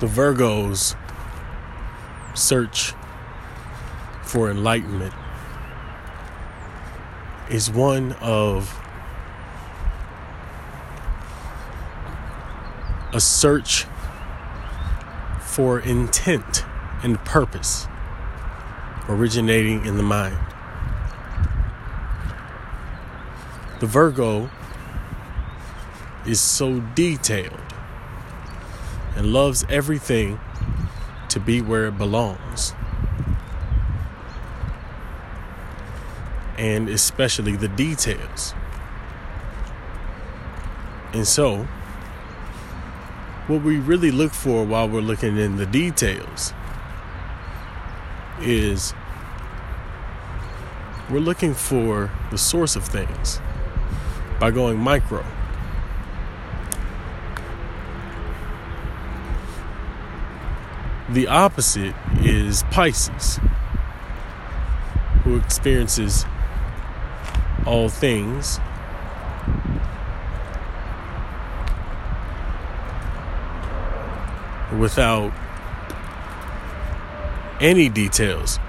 The Virgos search for enlightenment is one of a search for intent and purpose originating in the mind. The Virgo is so detailed and loves everything to be where it belongs. And especially the details. And so, what we really look for while we're looking in the details is we're looking for the source of things by going micro. The opposite is Pisces, who experiences all things without any details.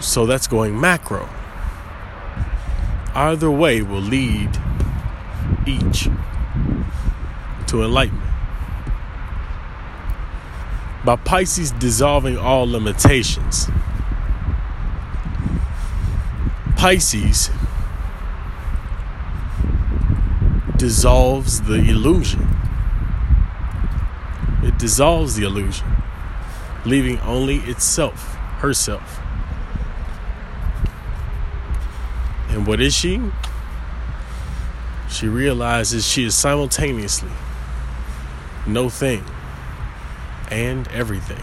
So that's going macro. Either way will lead each to enlightenment. By Pisces dissolving all limitations, Pisces dissolves the illusion it dissolves the illusion, leaving only itself, herself. And what is she? She realizes she is simultaneously no thing and everything.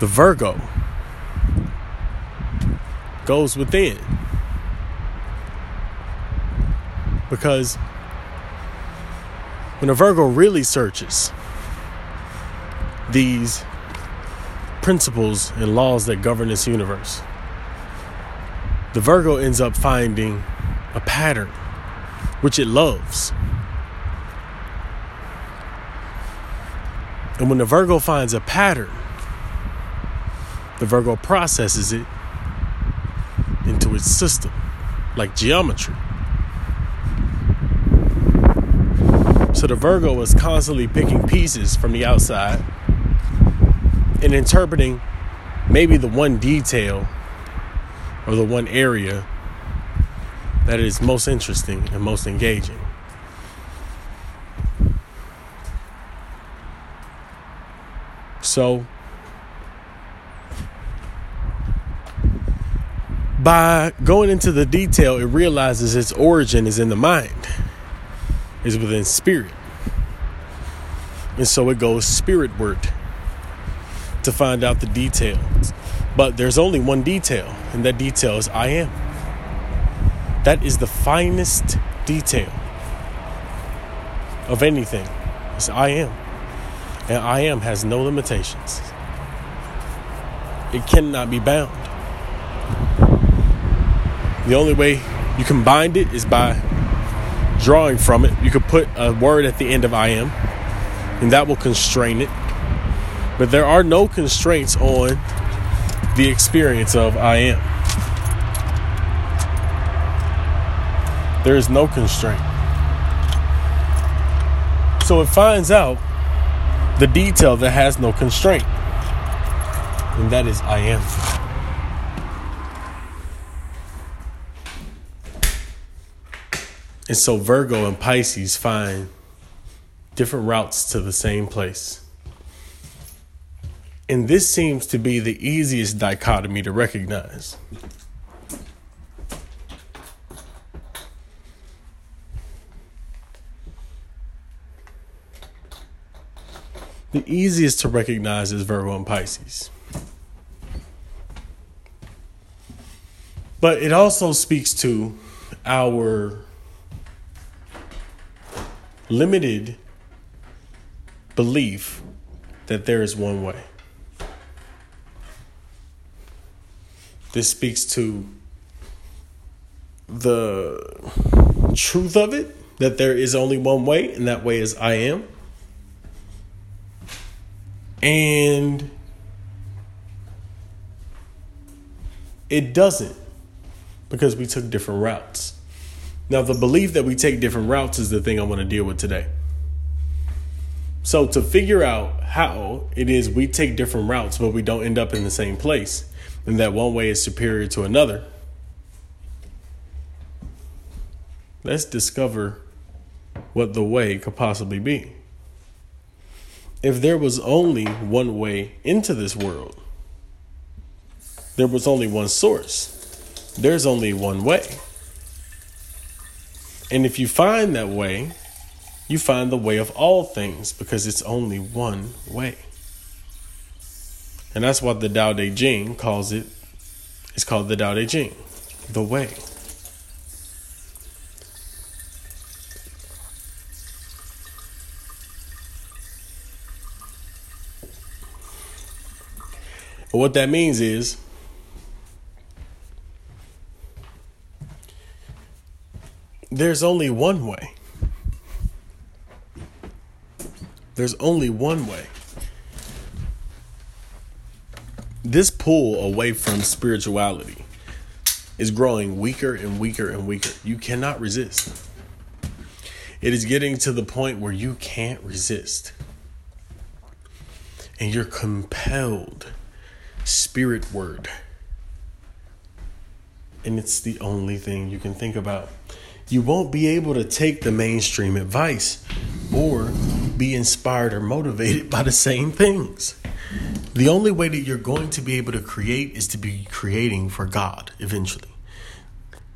The Virgo goes within. Because when a Virgo really searches these principles and laws that govern this universe, the Virgo ends up finding a pattern which it loves. And when the Virgo finds a pattern, the Virgo processes it into its system, like geometry. So the Virgo is constantly picking pieces from the outside and interpreting maybe the one detail or the one area that is most interesting and most engaging. So, by going into the detail, it realizes its origin is in the mind is within spirit. And so it goes spiritward to find out the details. But there's only one detail, and that detail is I am. That is the finest detail of anything. It's I am. And I am has no limitations. It cannot be bound. The only way you can bind it is by drawing from it. You could put a word at the end of I am, and that will constrain it. But there are no constraints on the experience of I am. There is no constraint. So it finds out the detail that has no constraint, and that is I am. And so Virgo and Pisces find different routes to the same place. And this seems to be the easiest dichotomy to recognize. The easiest to recognize is Virgo and Pisces. But it also speaks to our limited belief that there is one way. This speaks to the truth of it that there is only one way, and that way is I am. And it doesn't because we took different routes. Now, the belief that we take different routes is the thing I want to deal with today. So, to figure out how it is we take different routes, but we don't end up in the same place, and that one way is superior to another, let's discover what the way could possibly be. If there was only one way into this world, there was only one source, there's only one way. And if you find that way, you find the way of all things because it's only one way. And that's what the Tao Te Ching calls it. It's called the Tao Te Ching, the way. What that means is there's only one way. There's only one way. This pull away from spirituality is growing weaker and weaker and weaker. You cannot resist. It is getting to the point where you can't resist. And you're compelled spiritward. And it's the only thing you can think about. You won't be able to take the mainstream advice or be inspired or motivated by the same things. The only way that you're going to be able to create is to be creating for God eventually.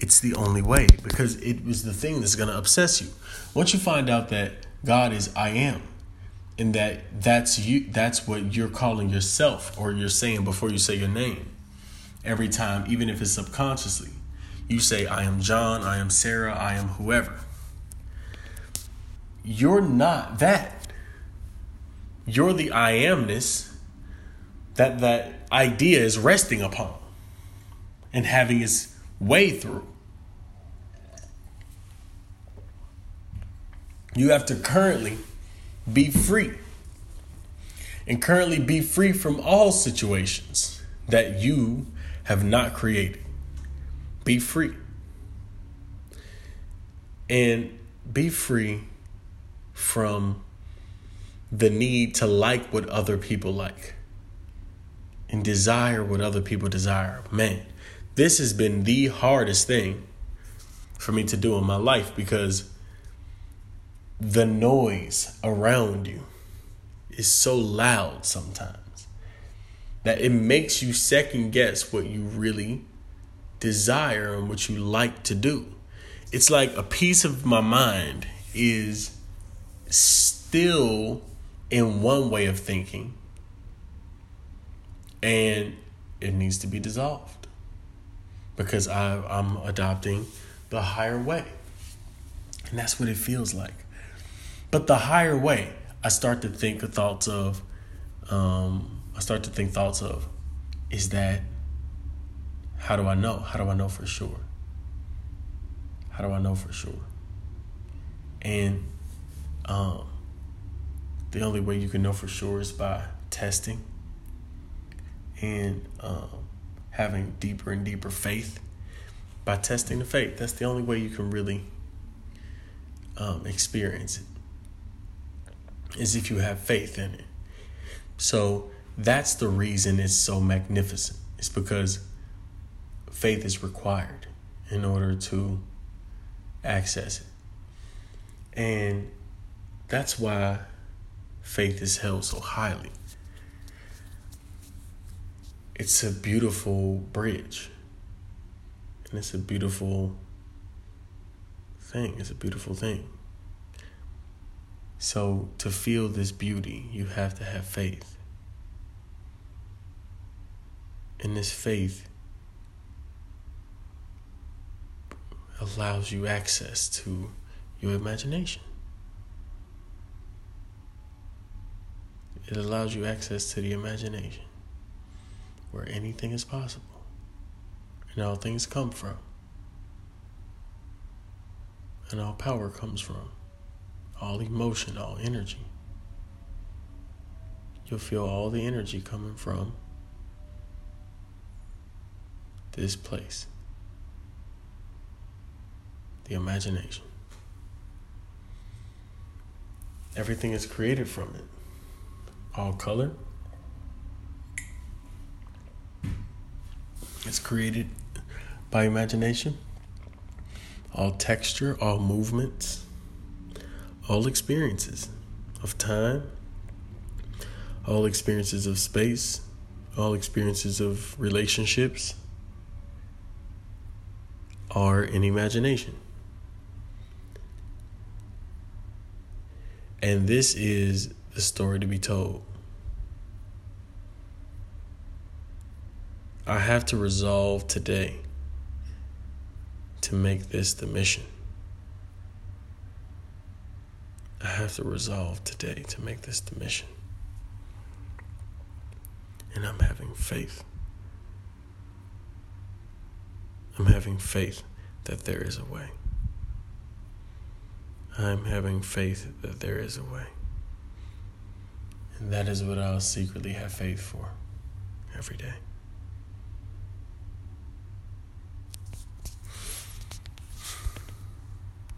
It's the only way because it was the thing that's going to obsess you. Once you find out that God is I am, and that that's you that's what you're calling yourself or you're saying before you say your name. Every time even if it's subconsciously you say i am john i am sarah i am whoever. You're not that. You're the i amness that that idea is resting upon and having its way through. You have to currently be free. And currently be free from all situations that you have not created. Be free. And be free from the need to like what other people like and desire what other people desire. Man, this has been the hardest thing for me to do in my life because the noise around you is so loud sometimes that it makes you second guess what you really desire and what you like to do. It's like a piece of my mind is still in one way of thinking and it needs to be dissolved because I, I'm adopting the higher way. And that's what it feels like. But the higher way, I start to think of thoughts of, um, I start to think thoughts of, is that, how do I know? How do I know for sure? How do I know for sure? And um, the only way you can know for sure is by testing and um, having deeper and deeper faith by testing the faith. That's the only way you can really um, experience it is if you have faith in it. So that's the reason it's so magnificent. It's because faith is required in order to access it. And that's why faith is held so highly. It's a beautiful bridge. And it's a beautiful thing. It's a beautiful thing. So, to feel this beauty, you have to have faith. And this faith allows you access to your imagination. It allows you access to the imagination where anything is possible and all things come from. and all power comes from, all emotion, all energy. You'll feel all the energy coming from this place the imagination. Everything is created from it. All color. It's created by imagination. All texture, all movements, all experiences of time, all experiences of space, all experiences of relationships are in imagination. And this is the story to be told. I have to resolve today to make this the mission. I have to resolve today to make this the mission. And I'm having faith. I'm having faith that there is a way. I'm having faith that there is a way. And that is what I'll secretly have faith for every day.